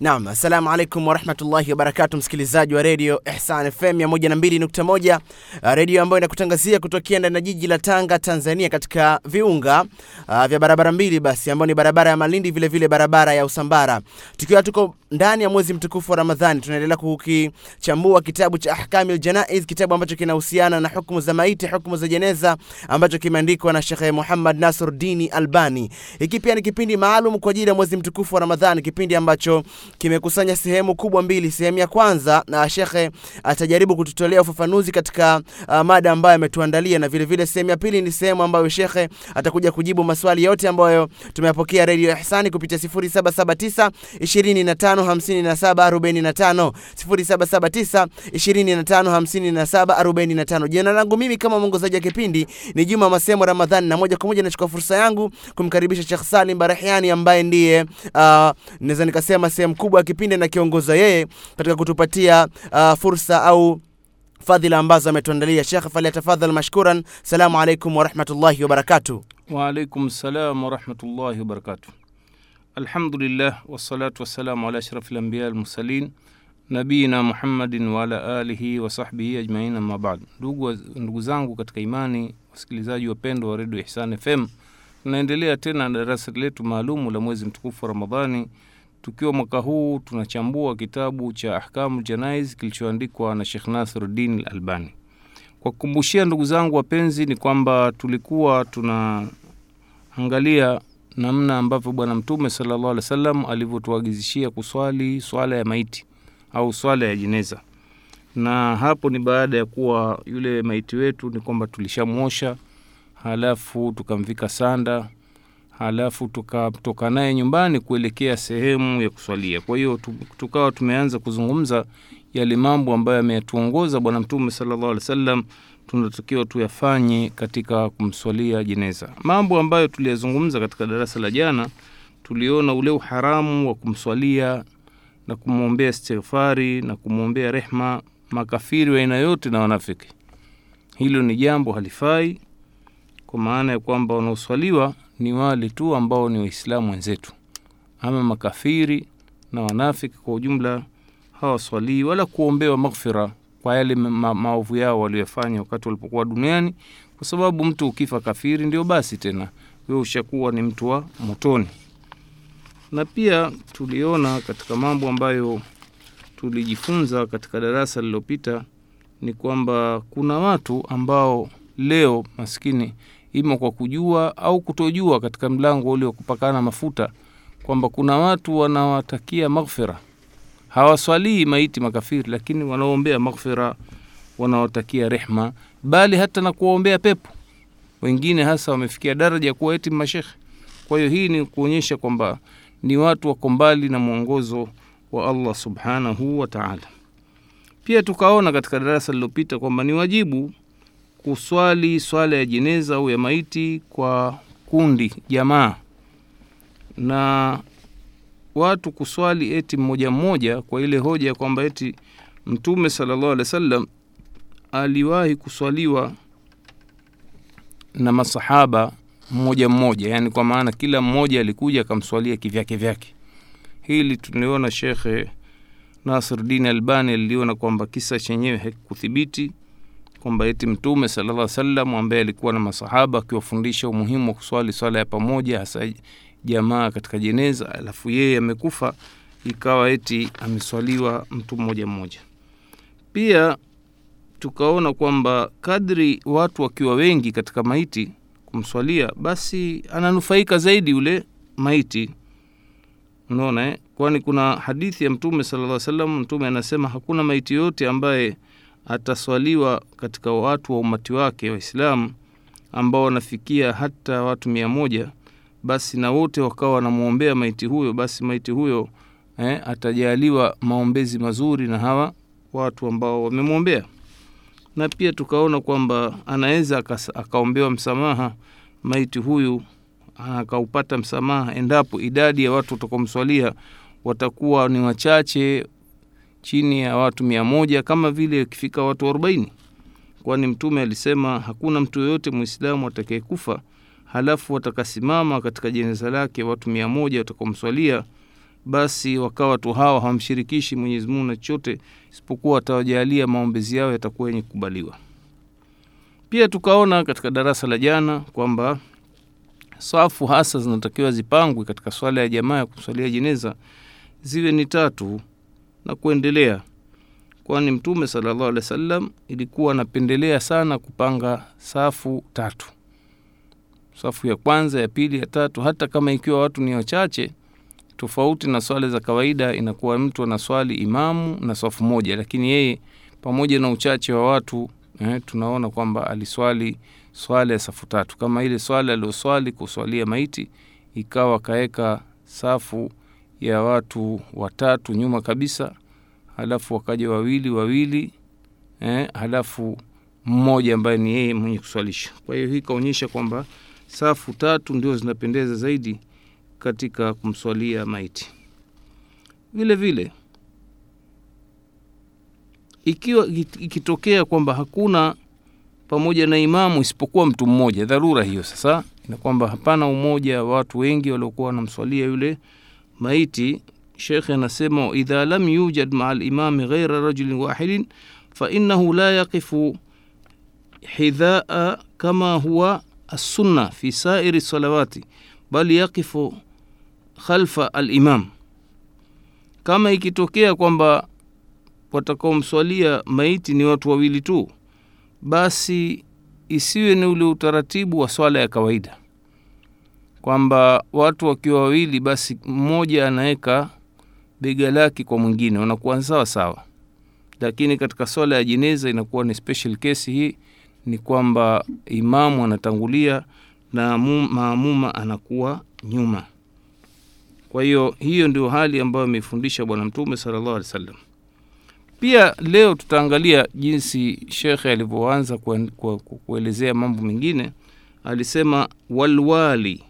Naam, assalamu alaikum warahmatullahi wabarakatu, msikilizaji wa redio Ihsan FM 102.1, redio ambayo inakutangazia kutokea ndani ya jiji la Tanga, Tanzania, katika viunga uh, vya barabara mbili basi, ambayo ni barabara ya Malindi, vile vile barabara ya Usambara. Tukiwa tuko ndani ya mwezi mtukufu wa Ramadhani, tunaendelea kukichambua kitabu cha Ahkamil Janaiz, kitabu ambacho kinahusiana na hukumu za maiti, hukumu za jeneza, ambacho kimeandikwa na Shekhe Muhammad Nasr Dini Albani. Hiki pia ni kipindi maalum kwa ajili ya mwezi mtukufu wa Ramadhani, kipindi ambacho kimekusanya sehemu kubwa mbili. Sehemu ya kwanza na shekhe atajaribu kututolea ufafanuzi katika uh, mada ambayo ametuandalia, na vile vile sehemu ya pili ni sehemu ambayo shekhe atakuja kujibu maswali yote ambayo tumeyapokea Radio Ihsani kupitia 0779 25 57 45 0779 25 57 45. Jina langu mimi kama mwongozaji wa kipindi ni Juma Masemo Ramadhani, na moja kwa moja nachukua fursa yangu kumkaribisha Sheikh Salim Barahiani ambaye ndiye uh, naweza nikasema sehemu kubwa ya kipindi na kiongoza yeye katika kutupatia uh, fursa au fadhila ambazo ametuandalia. Sheikh, falyatafadhal mashkuran. Salamu alaykum wa rahmatullahi wa barakatuh. Wa alaykum salam warahmatullahi wabarakatuh. Alhamdulillah wassalatu wassalamu ala ashrafi lambiya almursalin nabiina Muhammadin waala alihi wasahbihi ajmain, amabad. Ndugu, ndugu zangu katika imani, wasikilizaji wapendwa wa redio Ihsan FM, tunaendelea tena darasa letu maalumu la mwezi mtukufu wa Ramadhani, tukiwa mwaka huu tunachambua kitabu cha Ahkamu janais kilichoandikwa na Shekh Nasiruddin Albani. Kwa kukumbushia ndugu zangu wapenzi, ni kwamba tulikuwa tunaangalia namna ambavyo Bwana Mtume sallallahu alaihi wasallam alivyotuagizishia kuswali swala ya maiti au swala ya jeneza, na hapo ni baada ya kuwa yule maiti wetu ni kwamba tulishamwosha, halafu tukamvika sanda halafu tukatoka naye nyumbani kuelekea sehemu ya kuswalia. Kwa hiyo tukawa tumeanza kuzungumza yale mambo ambayo ameyatuongoza Bwana Mtume sallallahu alaihi wasallam tunatakiwa tuyafanye katika kumswalia jeneza. Mambo ambayo tuliyazungumza katika darasa la jana, tuliona ule uharamu wa kumswalia na kumwombea istighfari na kumwombea rehma makafiri wa aina yote na wanafiki. Hilo ni jambo halifai, kwa maana ya kwamba wanaoswaliwa ni wale tu ambao ni Waislamu wenzetu, ama makafiri na wanafiki kwa ujumla hawaswalii wala kuombewa maghfira kwa yale ma maovu yao waliyofanya wakati walipokuwa duniani, kwa sababu mtu ukifa kafiri ndio basi tena wewe ushakuwa ni mtu wa motoni. Na pia tuliona katika mambo ambayo tulijifunza katika darasa lililopita ni kwamba kuna watu ambao leo maskini ima kwa kujua au kutojua katika mlango ule wa kupakana mafuta kwamba kuna watu wanawatakia maghfira, hawaswalii maiti makafiri, lakini wanaombea maghfira, wanaotakia rehma, bali hata na kuwaombea pepo. Wengine hasa wamefikia daraja ya kuwa eti mashekhe. Kwa hiyo hii ni kuonyesha kwamba ni watu wako mbali na mwongozo wa Allah subhanahu wa ta'ala. Pia tukaona katika darasa lililopita kwamba ni wajibu kuswali swala ya jeneza au ya maiti kwa kundi jamaa, na watu kuswali eti mmoja mmoja, kwa ile hoja ya kwamba eti Mtume sallallahu alaihi wasallam aliwahi kuswaliwa na masahaba mmoja mmoja, yani kwa maana kila mmoja alikuja akamswalia kivyake vyake. Hili tuliona Shekhe Nasiruddin Albani aliliona kwamba kisa chenyewe hakikuthibiti kwamba eti Mtume sala alaihi wasallam ambaye alikuwa na masahaba akiwafundisha umuhimu wa kuswali swala ya pamoja, hasa jamaa katika jeneza, alafu yeye amekufa, ikawa eti ameswaliwa mtu mmoja mmoja. Pia tukaona kwamba kadri watu wakiwa wengi katika maiti kumswalia, basi ananufaika zaidi yule maiti. Unaona eh? Kwani kuna hadithi ya Mtume sallallahu salam Mtume anasema hakuna maiti yote ambaye ataswaliwa katika watu wa umati wake Waislamu ambao wanafikia hata watu mia moja, basi na wote wakawa wanamwombea maiti huyo, basi maiti huyo eh, atajaliwa maombezi mazuri na hawa watu ambao wamemwombea. Na pia tukaona kwamba anaweza akaombewa msamaha maiti huyu akaupata msamaha endapo idadi ya watu watakaomswalia watakuwa ni wachache chini ya watu mia moja kama vile ikifika watu arobaini kwani mtume alisema hakuna mtu yoyote mwislamu atakayekufa halafu watakasimama katika jeneza lake watu mia moja watakomswalia basi wakawa watu hawa hawamshirikishi Mwenyezi Mungu na chochote isipokuwa atawajalia maombezi yao yatakuwa yenye kukubaliwa. Pia tukaona katika darasa la jana kwamba safu hasa zinatakiwa zipangwe katika swala ya jamaa ya kumswalia jeneza ziwe ni tatu na kuendelea, kwani Mtume sallallahu alaihi wasallam ilikuwa anapendelea sana kupanga safu tatu, safu ya kwanza, ya pili, ya tatu, hata kama ikiwa watu ni wachache tofauti na swala za kawaida, inakuwa mtu anaswali imamu na safu moja, lakini yeye pamoja na uchache wa watu eh, tunaona kwamba aliswali swala ya safu tatu, kama ile swala alioswali kuswalia maiti, ikawa kaweka safu ya watu watatu nyuma kabisa, halafu wakaja wawili wawili, eh, halafu mmoja ambaye ni yeye mwenye kuswalisha. Kwa hiyo hii ikaonyesha kwamba safu tatu ndio zinapendeza zaidi katika kumswalia maiti. Vile vile ikiwa ikitokea kwamba hakuna pamoja na imamu isipokuwa mtu mmoja, dharura hiyo sasa na kwamba hapana umoja wa watu wengi waliokuwa wanamswalia yule maiti, shekhe anasema idha lam yujad maa limami ghaira rajulin wahidin fa innahu la yaqifu hidhaa kama huwa assunna fi sairi salawati bal yakifu khalfa alimam. Kama ikitokea kwamba watakaomswalia maiti ni watu wawili tu, basi isiwe ni ule utaratibu wa swala ya kawaida kwamba watu wakiwa wawili, basi mmoja anaweka bega lake kwa mwingine, wanakuwa sawa sawa. Lakini katika swala ya jeneza inakuwa ni special case. Hii ni kwamba imamu anatangulia na maamuma anakuwa nyuma. Kwa hiyo hiyo ndio hali ambayo ameifundisha Bwana Mtume sallallahu alaihi wasallam. Pia leo tutaangalia jinsi shekhe alivyoanza kuelezea mambo mengine. Alisema walwali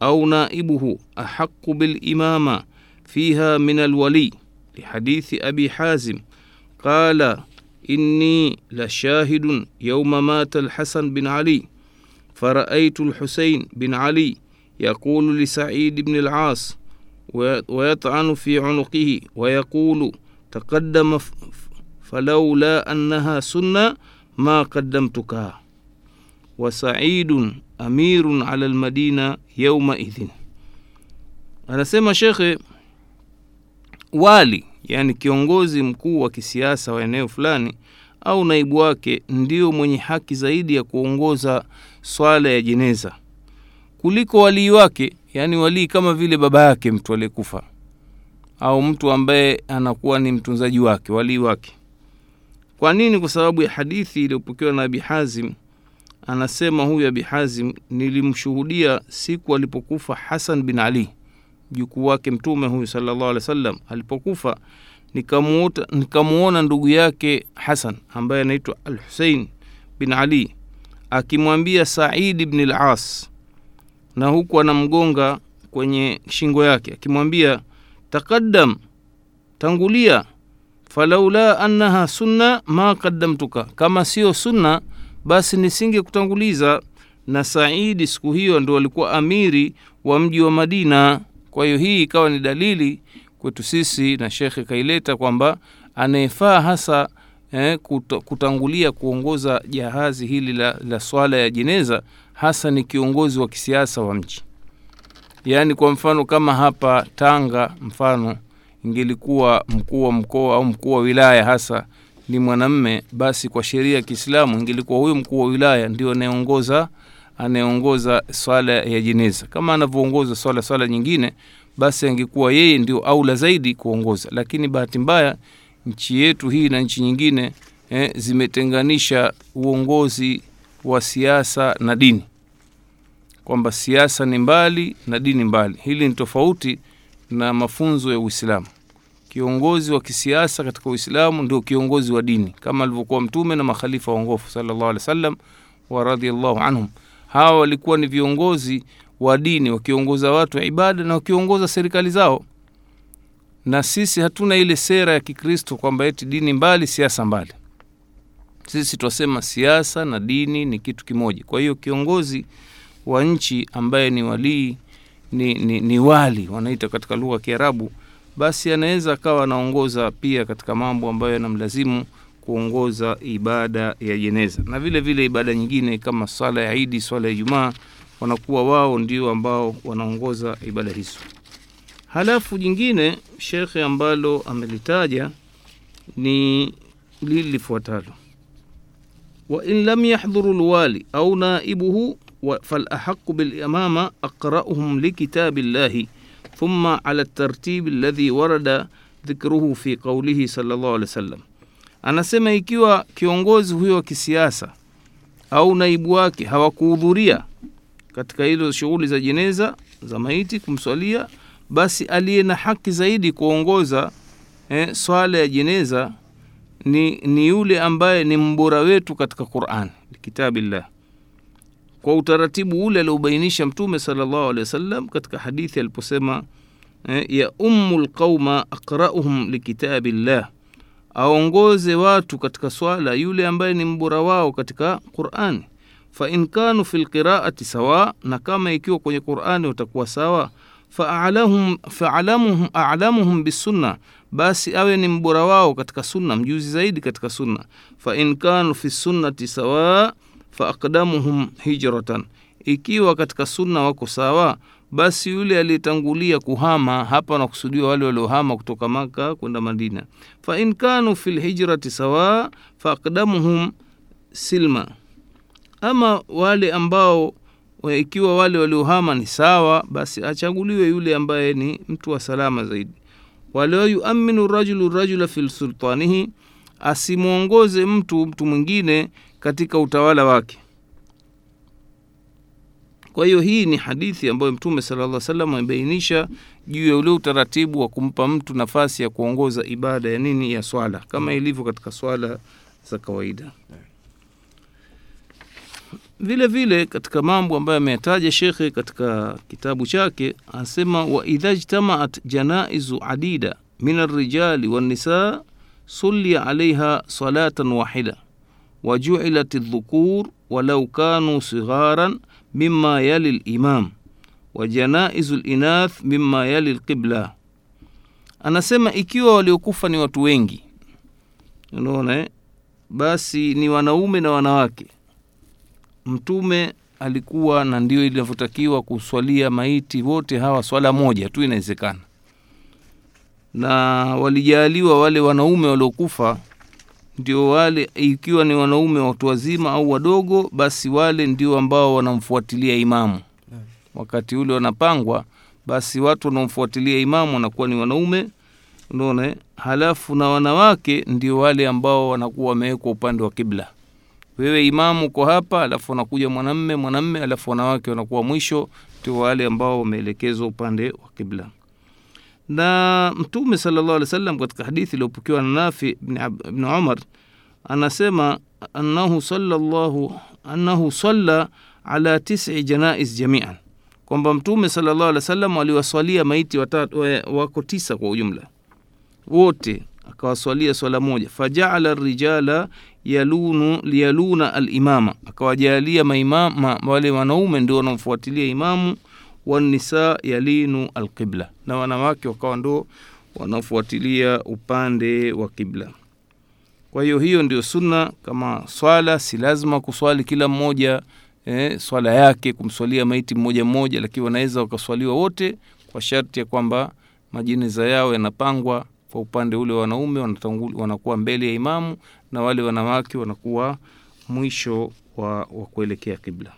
au naibuhu ahaqu bilimama fiha min alwali lihadithi abi hazim qala إني لشاهد يوم مات الحسن بن علي فرأيت الحسين بن علي يقول لسعيد بن العاص ويطعن في عنقه ويقول تقدم فلولا أنها سنة ما قدمتك. وسعيد أمير على المدينة يومئذ. أنا سيما شيخي والي yani kiongozi mkuu wa kisiasa wa eneo fulani au naibu wake ndio mwenye haki zaidi ya kuongoza swala ya jeneza. Kuliko walii wake yaani walii kama vile baba yake mtu aliyekufa. Au mtu ambaye anakuwa ni mtunzaji wake walii wake. Kwa nini? Kwa sababu ya hadithi iliyopokewa na abi hazim. Anasema huyu abi hazim nilimshuhudia siku alipokufa hasan bin ali mjukuu wake mtume huyu salllah alih wasallam sallam alipokufa nikamuona ndugu yake hasan ambaye anaitwa al husein bin ali akimwambia saidi bni las na huku anamgonga kwenye shingo yake akimwambia taqaddam tangulia falaula annaha sunna ma qaddamtuka kama sio sunna basi nisinge kutanguliza na saidi siku hiyo ndo alikuwa amiri wa mji wa madina kwa hiyo hii ikawa ni dalili kwetu sisi na shekhe kaileta kwamba anayefaa hasa eh, kutangulia kuongoza jahazi hili la, la swala ya jeneza hasa ni kiongozi wa kisiasa wa mji. Yaani kwa mfano kama hapa tanga mfano ingelikuwa mkuu wa mkoa au mkuu wa wilaya hasa ni mwanamme basi kwa sheria ya kiislamu ingelikuwa huyo mkuu wa wilaya ndio anayeongoza anayeongoza swala ya jeneza. Kama anavyoongoza swala swala nyingine basi angekuwa yeye ndio aula zaidi kuongoza. Lakini bahati mbaya nchi yetu hii na nchi nyingine eh, zimetenganisha uongozi wa siasa na dini. Kwamba siasa ni mbali na dini mbali. Hili ni tofauti na mafunzo ya uislamu. Kiongozi wa kisiasa katika uislamu ndio kiongozi wa dini kama alivyokuwa mtume na makhalifa waongofu salllah alih wa sallam wa radiallahu anhum hawa walikuwa ni viongozi wa dini wakiongoza watu wa ibada na wakiongoza serikali zao. Na sisi hatuna ile sera ya kikristo kwamba eti dini mbali siasa mbali. Sisi twasema siasa na dini ni kitu kimoja. Kwa hiyo kiongozi wa nchi ambaye ni walii ni, ni, ni wali wanaita katika lugha ya kiarabu basi anaweza akawa anaongoza pia katika mambo ambayo yanamlazimu kuongoza ibada ya jeneza, na vile vile ibada nyingine kama swala ya Idi, swala ya Ijumaa, wanakuwa wao ndio ambao wanaongoza ibada hizo. Halafu jingine shekhe ambalo amelitaja ni lili lifuatalo, wa in lam yahdhuru lwali au naibuhu falahaqu bilimama aqrauhum likitabi llahi thumma ala tartibi alladhi warada dhikruhu fi qaulihi sallallahu alaihi wasallam. Anasema ikiwa kiongozi huyo wa kisiasa au naibu wake hawakuhudhuria katika hizo shughuli za jeneza za maiti kumswalia, basi aliye na haki zaidi kuongoza eh, swala ya jeneza ni, ni yule ambaye ni mbora wetu katika Quran kitabillah, kwa utaratibu ule aliobainisha Mtume sallallahu alaihi wasallam katika hadithi aliposema eh, ya ummu lqauma aqrauhum likitabillah, aongoze watu katika swala yule ambaye ni mbora wao katika Qurani fa in kanu fi lqiraati sawa, na kama ikiwa kwenye Qurani watakuwa sawa, faalamuhum alamuhum bisunna, basi awe ni mbora wao katika sunna, mjuzi zaidi katika sunna. Fa in kanu fi sunnati sawa fa aqdamuhum hijratan, ikiwa katika sunna wako sawa, basi yule aliyetangulia kuhama hapa wanakusudiwa wale waliohama kutoka Maka kwenda Madina. Fa in kanu fi lhijrati sawa fa aqdamuhum silma ama wale ambao ikiwa wale waliohama ni sawa, basi achaguliwe yule ambaye ni mtu wa salama zaidi. Wala yuaminu rajulu rajula fi sultanihi, asimwongoze mtu mtu mwingine katika utawala wake. Kwa hiyo hii ni hadithi ambayo Mtume sallallahu alaihi wasallam amebainisha juu ya ule utaratibu wa kumpa mtu nafasi ya kuongoza ibada ya nini, ya swala, kama ilivyo katika swala za kawaida. Vile vile katika mambo ambayo ameyataja shekhe katika kitabu chake, anasema wa idha jtamaat janaizu adida min arrijali wanisa sulia alaiha salatan wahida wajuilat ldhukur walau kanu sigharan mima yali limam wa janaizu linath mima yali lqibla. Anasema ikiwa waliokufa ni watu wengi, unaona, basi ni wanaume na wanawake. Mtume alikuwa na ndio inavyotakiwa kuswalia maiti wote hawa swala moja tu inawezekana, na walijaaliwa wale wanaume waliokufa ndio wale, ikiwa ni wanaume watu wazima au wadogo, basi wale ndio ambao wanamfuatilia imamu wakati ule wanapangwa, basi watu wanaomfuatilia imamu wanakuwa ni wanaume, unaona. Halafu na wanawake ndio wale ambao wanakuwa wamewekwa upande wa kibla wewe imamu uko hapa, alafu wanakuja mwanamme mwanamme, alafu wanawake wanakuwa mwisho, ndio wale ambao wameelekezwa upande wa kibla. Na Mtume sallallahu alaihi wasallam katika hadithi iliyopokewa na Nafi ibn Umar anasema annahu sallallahu annahu salla ala tisi janaiz jamian, kwamba Mtume sallallahu alaihi wasallam aliwaswalia maiti watatu wako tisa kwa ujumla. Wote akawaswalia swala moja. Fajaala rijala yalunu liyaluna alimama, akawajalia maimama wale wanaume ndio wanaomfuatilia imamu, wanisa yalinu alqibla, na wanawake wakawa ndo wanaofuatilia upande wa kibla. Kwa hiyo hiyo ndio sunna. Kama swala si lazima kuswali kila mmoja eh, swala yake kumswalia maiti mmoja mmoja, lakini wanaweza wakaswaliwa wote kwa sharti ya kwamba majineza yao yanapangwa kwa upande ule wanaume wanakuwa mbele ya imamu na wale wanawake wanakuwa mwisho wa, wa kuelekea kibla.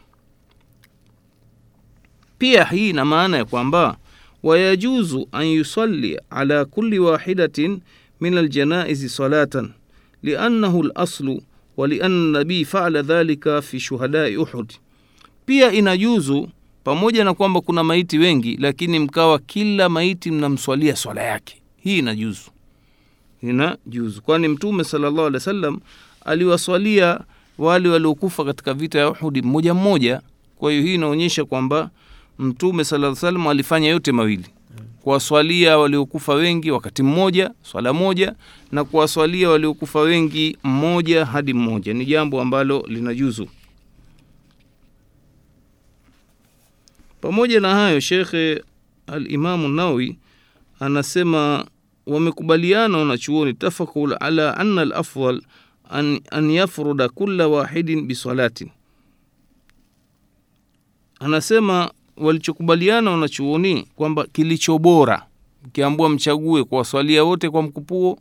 Pia hii ina maana ya kwamba wayajuzu an yusalli ala kulli wahidatin min aljanaizi salatan liannahu laslu wa lianna nabii faala dhalika fi shuhadai Uhud. Pia inajuzu pamoja na kwamba kuna maiti wengi, lakini mkawa kila maiti mnamswalia swala yake hii inajuzu, inajuzu, kwani Mtume sallallahu alaihi wasallam aliwaswalia wale waliokufa katika vita ya Uhudi mmoja mmoja. Kwa hiyo hii inaonyesha kwamba Mtume sala salam alifanya yote mawili, kuwaswalia waliokufa wengi wakati mmoja, swala moja, na kuwaswalia waliokufa wengi mmoja hadi mmoja. Ni jambo ambalo linajuzu. Pamoja na hayo, Shekhe Alimamu Nawawi anasema wamekubaliana wanachuoni tafakul ala anna alafdal an, an yafruda kula wahidin bisalatin anasema walichokubaliana wanachuoni kwamba kilicho bora ukiambua mchague kuwaswalia wote kwa mkupuo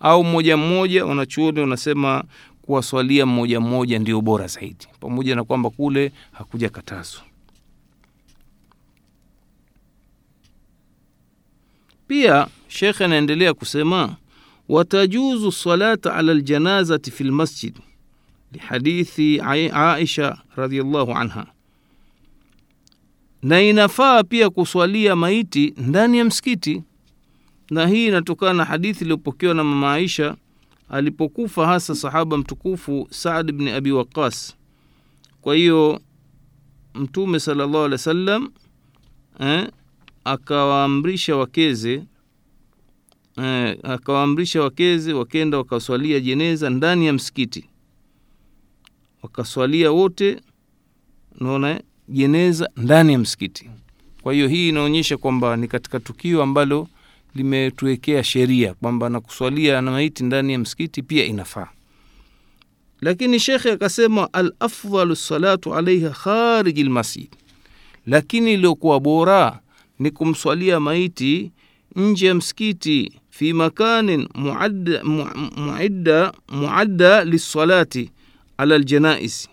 au mmoja mmoja wanachuoni wanasema kuwaswalia mmoja mmoja ndio bora zaidi pamoja na kwamba kule hakuja katazo pia shekhe anaendelea kusema watajuzu salata ala ljanazati fi lmasjid lihadithi aisha radiallahu anha na inafaa pia kuswalia maiti ndani ya msikiti. Na hii inatokana na hadithi iliyopokewa na mama aisha alipokufa hasa sahaba mtukufu saad bni abi waqas. Kwa hiyo mtume salllahu alehi wa sallam eh, akawaamrisha wakeze eh, akawaamrisha wakeze wakenda wakaswalia jeneza ndani ya msikiti. Wakaswalia wote naona jeneza ndani ya msikiti. Kwa hiyo hii inaonyesha kwamba ni katika tukio ambalo limetuwekea sheria kwamba na kuswalia na maiti ndani ya msikiti pia inafaa. Lakini shekhe akasema alafdalu salatu alaiha khariji lmasjid lakini iliyokuwa bora ni kumswalia maiti nje ya msikiti fi makanin muadda, mu, muadda, muadda lissalati ala ljanais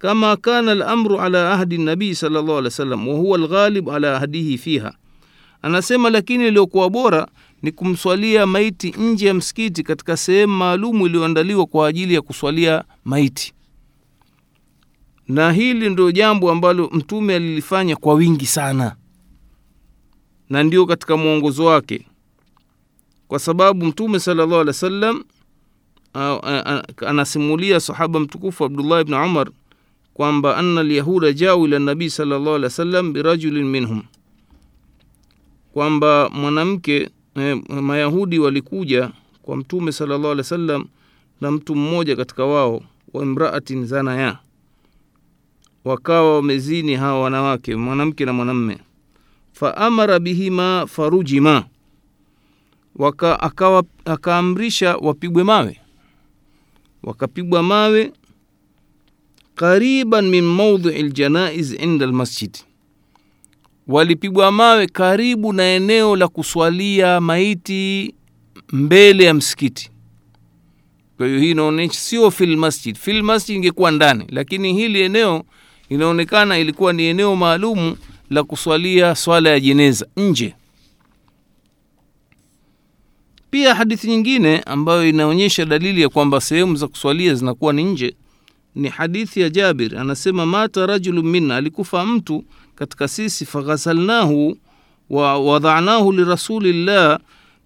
kama kana alamru ala ahdi nabii sallallahu alaihi wasallam wa huwa alghalib ala ahdihi fiha anasema lakini iliyokuwa bora ni kumswalia maiti nje ya msikiti katika sehemu maalumu iliyoandaliwa kwa ajili ya kuswalia maiti. Na hili ndio jambo ambalo mtume alilifanya kwa wingi sana. Na ndio katika mwongozo wake. Kwa sababu mtume sallallahu alaihi wasallam anasimulia sahaba mtukufu abdullah ibn umar kwamba anna lyahuda jau ila nabii salllah alih wa sallam birajulin minhum. Kwamba mwanamke eh, mayahudi walikuja kwa mtume salllah alih wa sallam na mtu mmoja katika wao wa imraatin zanaya. Wakawa wamezini hawa wanawake mwanamke na mwanamme. Faamara bihima farujima. Waka, akawa, akaamrisha wapigwe mawe. Wakapigwa mawe qariban min maudhii ljanaiz inda lmasjid walipigwa mawe karibu na eneo la kuswalia maiti mbele ya msikiti. Kwa hiyo hii inaonyesha sio fil masjid. Fil masjid ingekuwa ndani lakini hili eneo inaonekana ilikuwa ni eneo maalumu la kuswalia swala ya jeneza nje. Pia hadithi nyingine ambayo inaonyesha dalili ya kwamba sehemu za kuswalia zinakuwa ni nje ni hadithi ya jabir. Anasema mata rajulu minna alikufa mtu katika sisi faghasalnahu wa wadhanahu lirasulillah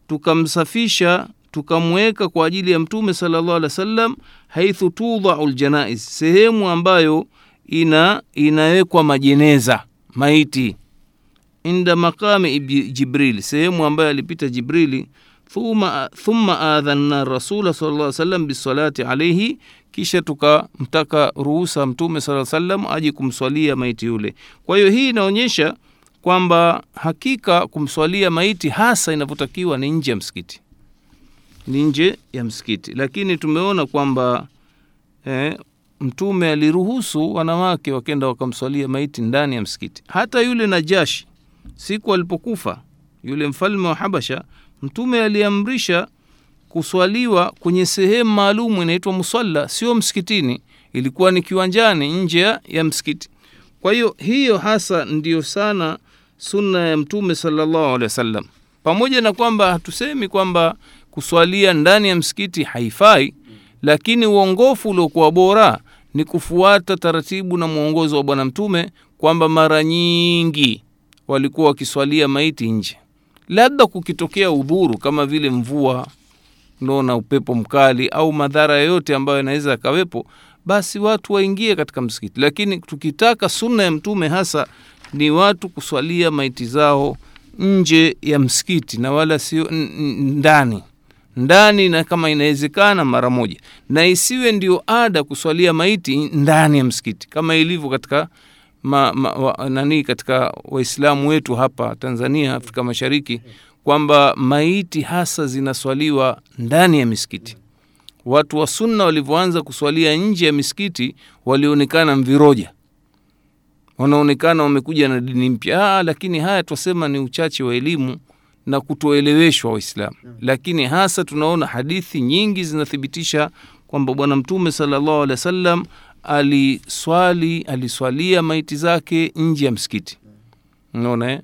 tukamsafisha tukamweka kwa ajili ya mtume sallallahu alaihi wasallam, wa sallam haithu tudhau ljanaiz sehemu ambayo ina inawekwa majeneza maiti. Inda maqami Jibrili, sehemu ambayo alipita jibrili thumma, adhanna rasula sala llah salam bisalati alaihi kisha tukamtaka ruhusa mtume saa salam aje kumswalia maiti yule. Kwa hiyo hii inaonyesha kwamba hakika kumswalia maiti hasa inavyotakiwa ni nje ya msikiti. Ni nje ya msikiti. Lakini tumeona kwamba eh, mtume aliruhusu wanawake wakenda wakamswalia maiti ndani ya msikiti. Hata yule najashi siku alipokufa yule mfalme wa habasha mtume aliamrisha kuswaliwa kwenye sehemu maalum inaitwa musalla sio msikitini. Ilikuwa ni kiwanjani nje ya msikiti. Kwa hiyo hiyo hasa ndiyo sana sunna ya mtume salllahu alehi wasallam. Pamoja na kwamba hatusemi kwamba kuswalia ndani ya msikiti haifai lakini uongofu uliokuwa bora ni kufuata taratibu na mwongozo wa bwana mtume kwamba mara nyingi walikuwa wakiswalia maiti nje labda kukitokea udhuru kama vile mvua naona upepo mkali au madhara yoyote ambayo yanaweza yakawepo basi watu waingie katika msikiti. Lakini tukitaka sunna ya mtume hasa ni watu kuswalia maiti zao nje ya msikiti na wala sio ndani. Ndani na kama inawezekana mara moja. Na isiwe ndio ada kuswalia maiti ndani ya msikiti kama ilivyo katika ma, ma, wa, nani katika waislamu wetu hapa tanzania afrika mashariki kwamba maiti hasa zinaswaliwa ndani ya misikiti. Watu wa Sunna walivyoanza kuswalia nje ya misikiti walionekana mviroja, wanaonekana wamekuja na dini mpya. Ah, lakini haya twasema ni uchache wa elimu na kutoeleweshwa Waislamu, lakini hasa tunaona hadithi nyingi zinathibitisha kwamba Bwana Mtume sallallahu wa wasallam aliswali aliswalia maiti zake nje ya msikiti, unaona eh?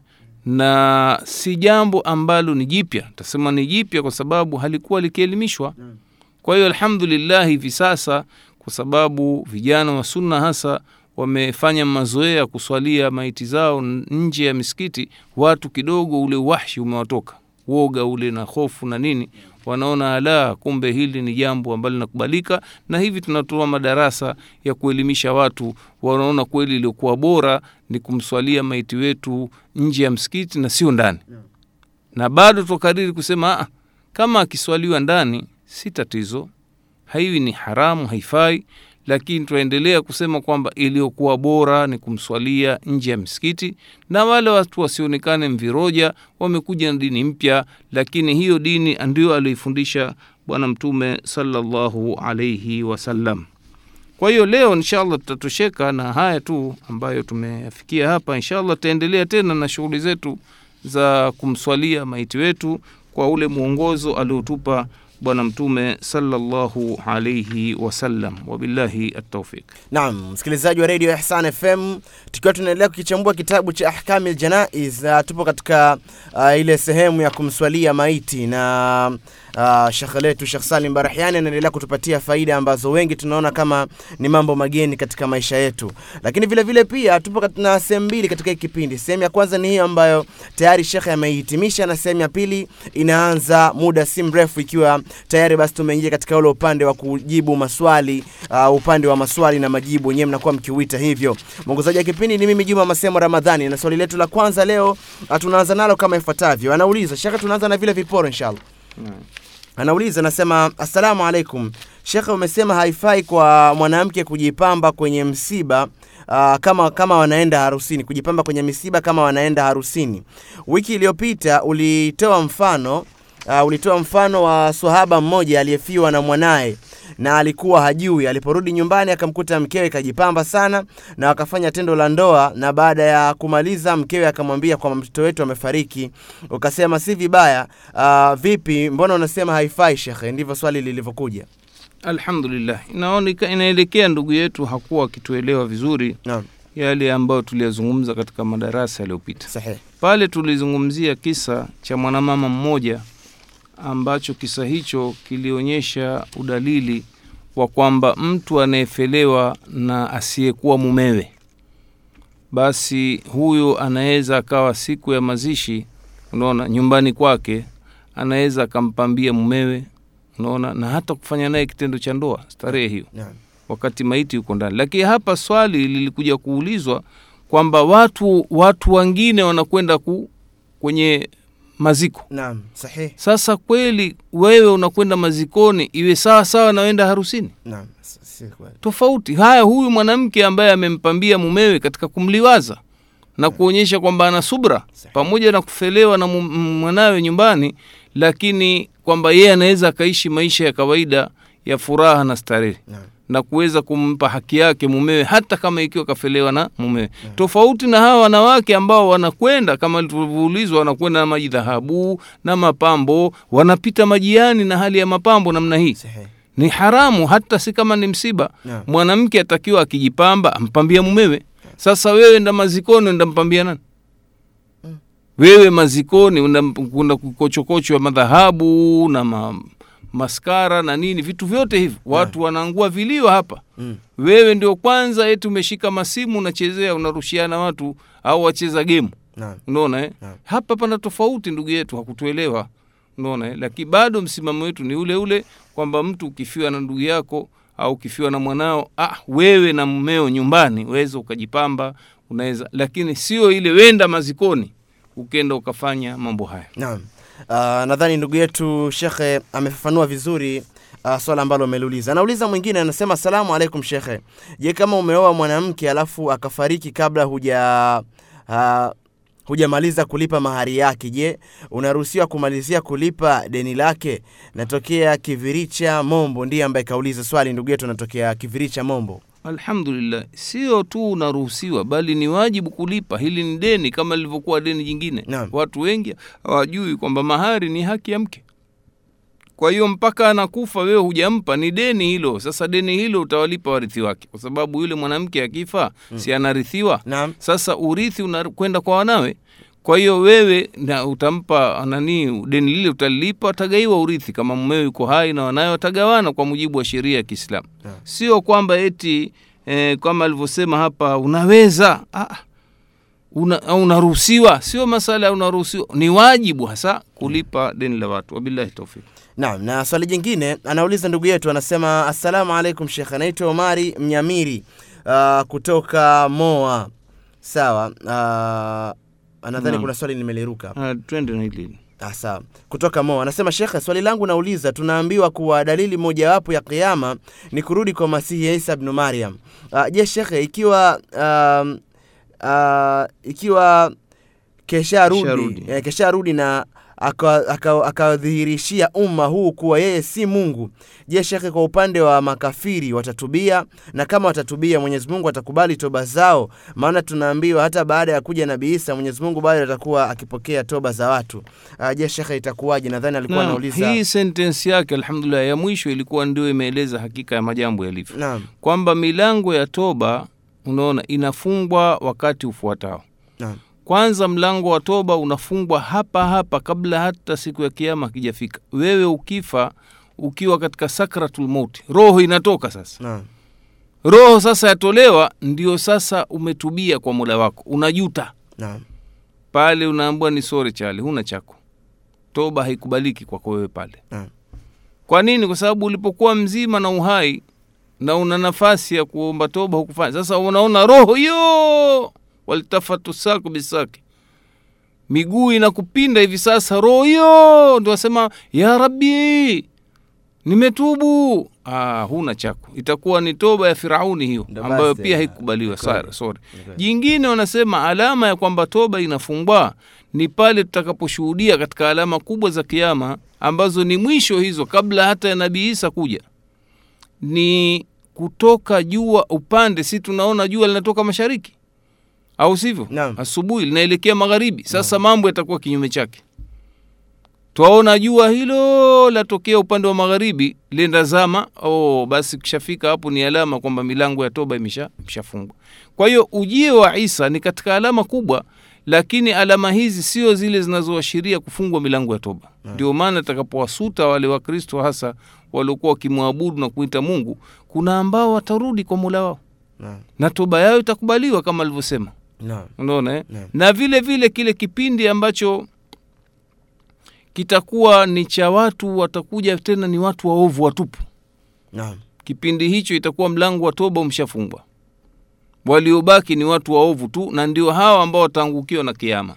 na si jambo ambalo ni jipya. Tasema ni jipya kwa sababu halikuwa likielimishwa. Kwa hiyo alhamdulillah, hivi sasa kwa sababu vijana wa sunna hasa wamefanya mazoea kuswalia maiti zao nje ya misikiti, watu kidogo ule wahshi umewatoka, woga ule na hofu na nini, wanaona la kumbe hili ni jambo ambalo linakubalika, na hivi tunatoa madarasa ya kuelimisha watu, wanaona kweli iliokuwa bora ni kumswalia maiti wetu nje ya msikiti na sio ndani. Na bado tukariri kusema ah, kama akiswaliwa ndani si tatizo, haiwi ni haramu, haifai lakini tunaendelea kusema kwamba iliyokuwa bora ni kumswalia nje ya msikiti, na wale watu wasionekane mviroja, wamekuja na dini mpya, lakini hiyo dini ndio aliyoifundisha Bwana Mtume sallallahu alaihi wasallam. Kwa hiyo leo inshallah tutatosheka na haya tu ambayo tumeyafikia hapa. Inshallah tutaendelea tena na shughuli zetu za kumswalia maiti wetu kwa ule mwongozo aliotupa Bwana Mtume sallallahu alaihi wasallam. Wabillahi ataufik Naam, msikilizaji wa redio Ihsan FM, tukiwa tunaendelea kukichambua kitabu cha Ahkamil Janaiz, uh, tupo katika uh, ile sehemu ya kumswalia maiti na uh, shekhe letu Shekh Salim Barahiani anaendelea kutupatia faida ambazo wengi tunaona kama ni mambo mageni katika maisha yetu, lakini vile vile pia tupo na sehemu mbili katika kipindi. Sehemu ya kwanza ni hiyo ambayo tayari shekhe ameihitimisha, na sehemu ya pili inaanza muda si mrefu, ikiwa tayari basi tumeingia katika ule upande wa kujibu maswali uh, upande wa maswali na majibu, wenyewe mnakuwa mkiuita hivyo. Mwongozaji wa kipindi ni mimi Juma Masemo Ramadhani, na swali letu la kwanza leo uh, tunaanza nalo kama ifuatavyo. Anauliza shekhe, tunaanza na vile viporo inshallah. Anauliza, anasema assalamu alaikum shekhe, umesema haifai kwa mwanamke kujipamba kwenye msiba uh, kama kama wanaenda harusini, kujipamba kwenye misiba kama wanaenda harusini. Wiki iliyopita ulitoa mfano uh, ulitoa mfano wa swahaba mmoja aliyefiwa na mwanaye na alikuwa hajui. Aliporudi nyumbani akamkuta mkewe kajipamba sana na wakafanya tendo la ndoa, na baada ya kumaliza mkewe akamwambia kwamba mtoto wetu amefariki. Ukasema si vibaya. Uh, vipi, mbona unasema haifai shekhe? Ndivyo swali lilivyokuja. Alhamdulillah, inaoneka inaelekea ndugu yetu hakuwa akituelewa vizuri Naam, yale ambayo tuliyazungumza katika madarasa yaliyopita. sahihi. Pale tulizungumzia kisa cha mwanamama mmoja ambacho kisa hicho kilionyesha udalili wa kwamba mtu anayefelewa na asiyekuwa mumewe, basi huyo anaweza akawa siku ya mazishi, unaona, nyumbani kwake anaweza akampambia mumewe, unaona, na hata kufanya naye kitendo cha ndoa, starehe hiyo. Wakati maiti yuko ndani. Lakini hapa swali lilikuja kuulizwa kwamba watu watu wengine wanakwenda ku, kwenye maziko. naam, sahihi. Sasa kweli wewe unakwenda mazikoni iwe sawa sawa naenda harusini? Naam. Tofauti. Haya, huyu mwanamke ambaye amempambia mumewe katika kumliwaza na kuonyesha kwamba ana subra pamoja na kufelewa na mwanawe nyumbani, lakini kwamba yeye anaweza akaishi maisha ya kawaida ya furaha na starehe. Na. Kuweza kumpa haki yake mumewe hata kama ikiwa kafelewa na mumewe. Tofauti na hawa wanawake ambao wanakwenda kama tulivyoulizwa wanakwenda na maji dhahabu na mapambo wanapita majiani na hali ya mapambo namna hii. Sehe ni haramu hata si kama ni msiba. Yeah. mwanamke atakiwa akijipamba ampambia mumewe. Sasa wewe enda mazikoni enda mpambia nani? Wewe mazikoni una- kuna madhahabu na ma, maskara na nini vitu vyote hivi watu wanaangua vilio hapa Mm. wewe ndio kwanza eti umeshika masimu unachezea unarushiana watu au wacheza gemu Naam. unaona eh? Hapa pana tofauti ndugu yetu hakutuelewa unaona eh? lakini bado msimamo wetu ni ule ule kwamba mtu ukifiwa na ndugu yako au ukifiwa na mwanao ah, wewe na mmeo nyumbani weza ukajipamba unaweza lakini sio ile wenda mazikoni ukenda ukafanya mambo haya Naam. Uh, nadhani ndugu yetu shekhe amefafanua vizuri uh, swala ambalo ameliuliza. Anauliza mwingine anasema, asalamu alaikum shekhe, je, kama umeoa mwanamke alafu akafariki kabla huja uh, hujamaliza kulipa mahari yake, je, unaruhusiwa kumalizia kulipa deni lake? Natokea Kiviricha Mombo, ndiye ambaye kauliza swali. Ndugu yetu anatokea Kiviricha Mombo. Alhamdulillah, sio tu unaruhusiwa, bali ni wajibu kulipa. Hili ni deni kama lilivyokuwa deni jingine. Naam. Watu wengi hawajui kwamba mahari ni haki ya mke. Kwa hiyo mpaka anakufa wewe hujampa, ni deni hilo. Sasa deni hilo utawalipa warithi wake, kwa sababu yule mwanamke akifa, si anarithiwa? Naam. Sasa urithi unakwenda kwa wanawe. Kwa hiyo wewe na utampa nani deni lile, utalilipa, watagaiwa urithi. Kama mumeo yuko hai na wanayo watagawana kwa mujibu wa sheria ya Kiislamu, sio kwamba eti eh, kama alivyosema hapa unaweza ah, una, unaruhusiwa. Sio masala ya unaruhusiwa, ni wajibu hasa kulipa deni la watu. Wabillahi taufik. Naam, na swali jingine anauliza ndugu yetu, anasema assalamu alaikum Shekh, anaitwa Omari Mnyamiri uh, kutoka Moa. Sawa, uh, anadhani kuna swali nimeliruka. Twende na hili sawa. Kutoka Mo anasema Shekhe, swali langu nauliza, tunaambiwa kuwa dalili mojawapo ya kiama ni kurudi kwa Masihi Isa bnu Mariam. Ah, Je, Shekhe, ikiwa uh, uh, ikiwa kesha rudi, eh, kesharudi na aka- aka- umma huu kuwa yeye si Mungu, je, Shekhe, kwa upande wa makafiri watatubia? Na kama watatubia, Mwenyezi Mungu atakubali toba zao? Maana tunaambiwa hata baada ya kuja Nabii Isa, Mwenyezi Mungu bado atakuwa akipokea toba za watu. Uh, je, Shekhe, itakuwaje? Nadhani alikuwa anauliza. hii sentensi yake alhamdulillah ya mwisho ilikuwa ndio imeeleza hakika ya majambo yalivyo kwamba milango ya toba unaona inafungwa wakati ufuatao naam, kwanza mlango wa toba unafungwa hapa hapa kabla hata siku ya kiama kijafika wewe ukifa ukiwa katika sakratul mauti roho inatoka sasa. Na. roho sasa yatolewa ndio sasa umetubia kwa mola wako unajuta. Na. pale unaambua ni sore chale huna chako. Toba haikubaliki kwako wewe pale. Na. kwa nini? Kwa sababu ulipokuwa mzima na uhai na una nafasi ya kuomba toba hukufanya. Sasa unaona roho hiyo walitafatu saku bisaki. Miguu inakupinda hivi sasa roho hiyo ndo wasema ya rabbi nimetubu. Ah, huna chako itakuwa ni toba ya firauni hiyo ambayo pia ah, haikubaliwa sorry jingine wanasema alama ya kwamba toba inafungwa ni pale tutakaposhuhudia katika alama kubwa za kiama ambazo ni mwisho hizo kabla hata ya nabii isa kuja. Ni kutoka jua upande si tunaona jua linatoka mashariki au sivyo? Asubuhi linaelekea magharibi. Sasa mambo yatakuwa kinyume chake. Twaona jua hilo latokea upande wa magharibi lenda zama. Oh, basi kishafika hapo ni alama kwamba milango ya toba imeshafungwa. Kwa hiyo ujio wa isa ni katika alama kubwa lakini alama hizi sio zile zinazoashiria kufungwa milango ya toba. Ndio maana takapowasuta wale wakristo hasa waliokuwa wakimwabudu na kuita mungu kuna ambao watarudi kwa mula wao. Naam, na toba yao itakubaliwa kama alivyosema. naam, unaona eh? Na vile vile kile kipindi ambacho kitakuwa ni cha watu watakuja tena ni watu waovu watupu. Naam, kipindi hicho itakuwa mlango wa toba umeshafungwa. Waliobaki ni watu waovu tu na ndio hawa ambao wataangukiwa na kiama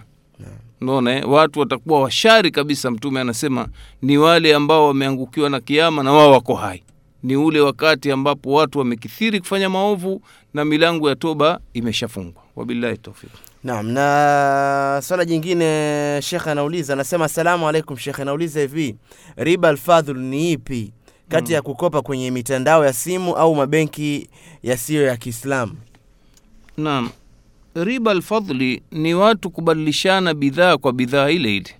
unaona eh? watu watakuwa washari kabisa mtume anasema ni wale ambao wameangukiwa na kiama na wao wako hai ni ule wakati ambapo watu wamekithiri kufanya maovu na milango ya toba imeshafungwa wabillahi taufik naam. Na swala jingine Shekhe anauliza, anasema asalamu alaikum Shekhe, anauliza hivi, riba alfadhul ni ipi kati ya kukopa kwenye mitandao ya simu au mabenki yasiyo ya Kiislamu? Naam, riba alfadhli ni watu kubadilishana bidhaa kwa bidhaa ile ile,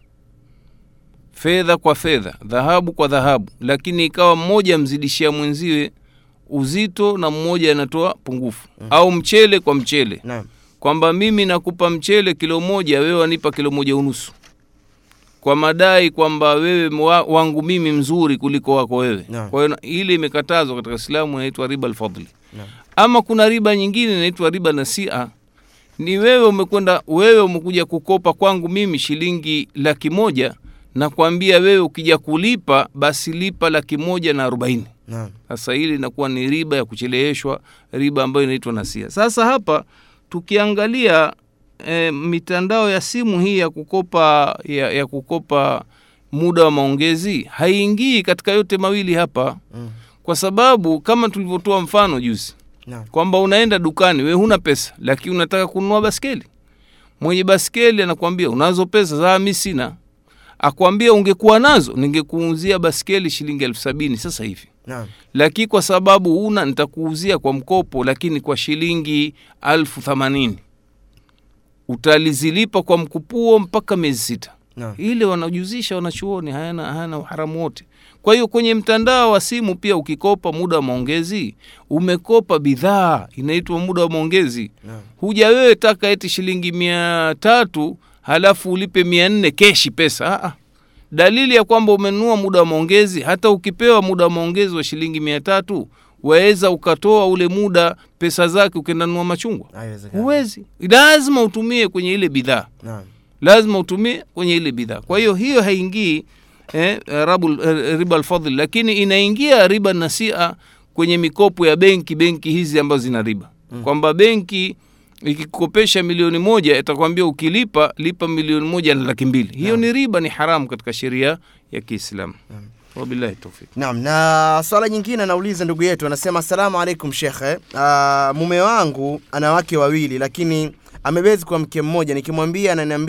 fedha kwa fedha, dhahabu kwa dhahabu, lakini ikawa mmoja amzidishia mwenziwe uzito na mmoja anatoa pungufu. Mm. au mchele kwa mchele, Naam, kwamba mimi nakupa mchele kilo moja, wewe wanipa kilo moja unusu, kwa madai kwamba wewe wangu mimi mzuri kuliko wako wewe. Naam. Kwa hiyo ile imekatazwa katika Islamu, inaitwa riba alfadhli ama kuna riba nyingine inaitwa riba nasia. Ni wewe umekwenda wewe umekuja kukopa kwangu mimi shilingi laki moja na kuambia wewe ukija kulipa basi lipa laki moja na arobaini. Sasa hili inakuwa ni riba ya kucheleweshwa riba ambayo inaitwa nasia sasa hapa tukiangalia e, mitandao ya simu hii ya kukopa ya, ya kukopa muda wa maongezi haiingii katika yote mawili hapa. Mm, kwa sababu kama tulivyotoa mfano juzi kwamba unaenda dukani we huna pesa lakini unataka kununua baskeli. Mwenye baskeli anakuambia unazo pesa za mi sina akwambia ungekuwa nazo ningekuuzia baskeli shilingi elfu sabini sasa hivi. Naam. lakini kwa sababu una nitakuuzia kwa mkopo lakini kwa shilingi alfu thamanini utalizilipa kwa mkupuo mpaka miezi sita. Naam. ile wanajuzisha wanachuoni hayana, hayana uharamu wote. Kwa hiyo kwenye mtandao wa simu pia ukikopa muda wa maongezi umekopa bidhaa inaitwa muda wa maongezi. Huja wewe taka eti shilingi mia tatu halafu ulipe mia nne keshi pesa Aa, dalili ya kwamba umenunua muda wa maongezi hata ukipewa muda wa maongezi wa shilingi mia tatu waweza ukatoa ule muda pesa zake ukendanua machungwa? Huwezi. Lazima utumie kwenye ile bidhaa. Lazima utumie kwenye ile bidhaa. Kwa hiyo hiyo haingii eh, rabul, eh, riba alfadhli lakini inaingia riba nasia kwenye mikopo ya benki benki hizi ambazo zina riba. Mm. kwamba benki ikikopesha milioni moja itakwambia ukilipa lipa milioni moja na laki mbili. Hiyo ni riba ni haramu katika sheria ya kiislamu wabillahi Naam, na swala nyingine anauliza ndugu yetu, anasema asalamu alaikum shekhe. Uh, mume wangu ana wake wawili, lakini amebezi kwa mke mmoja. Nikimwambia ananiambia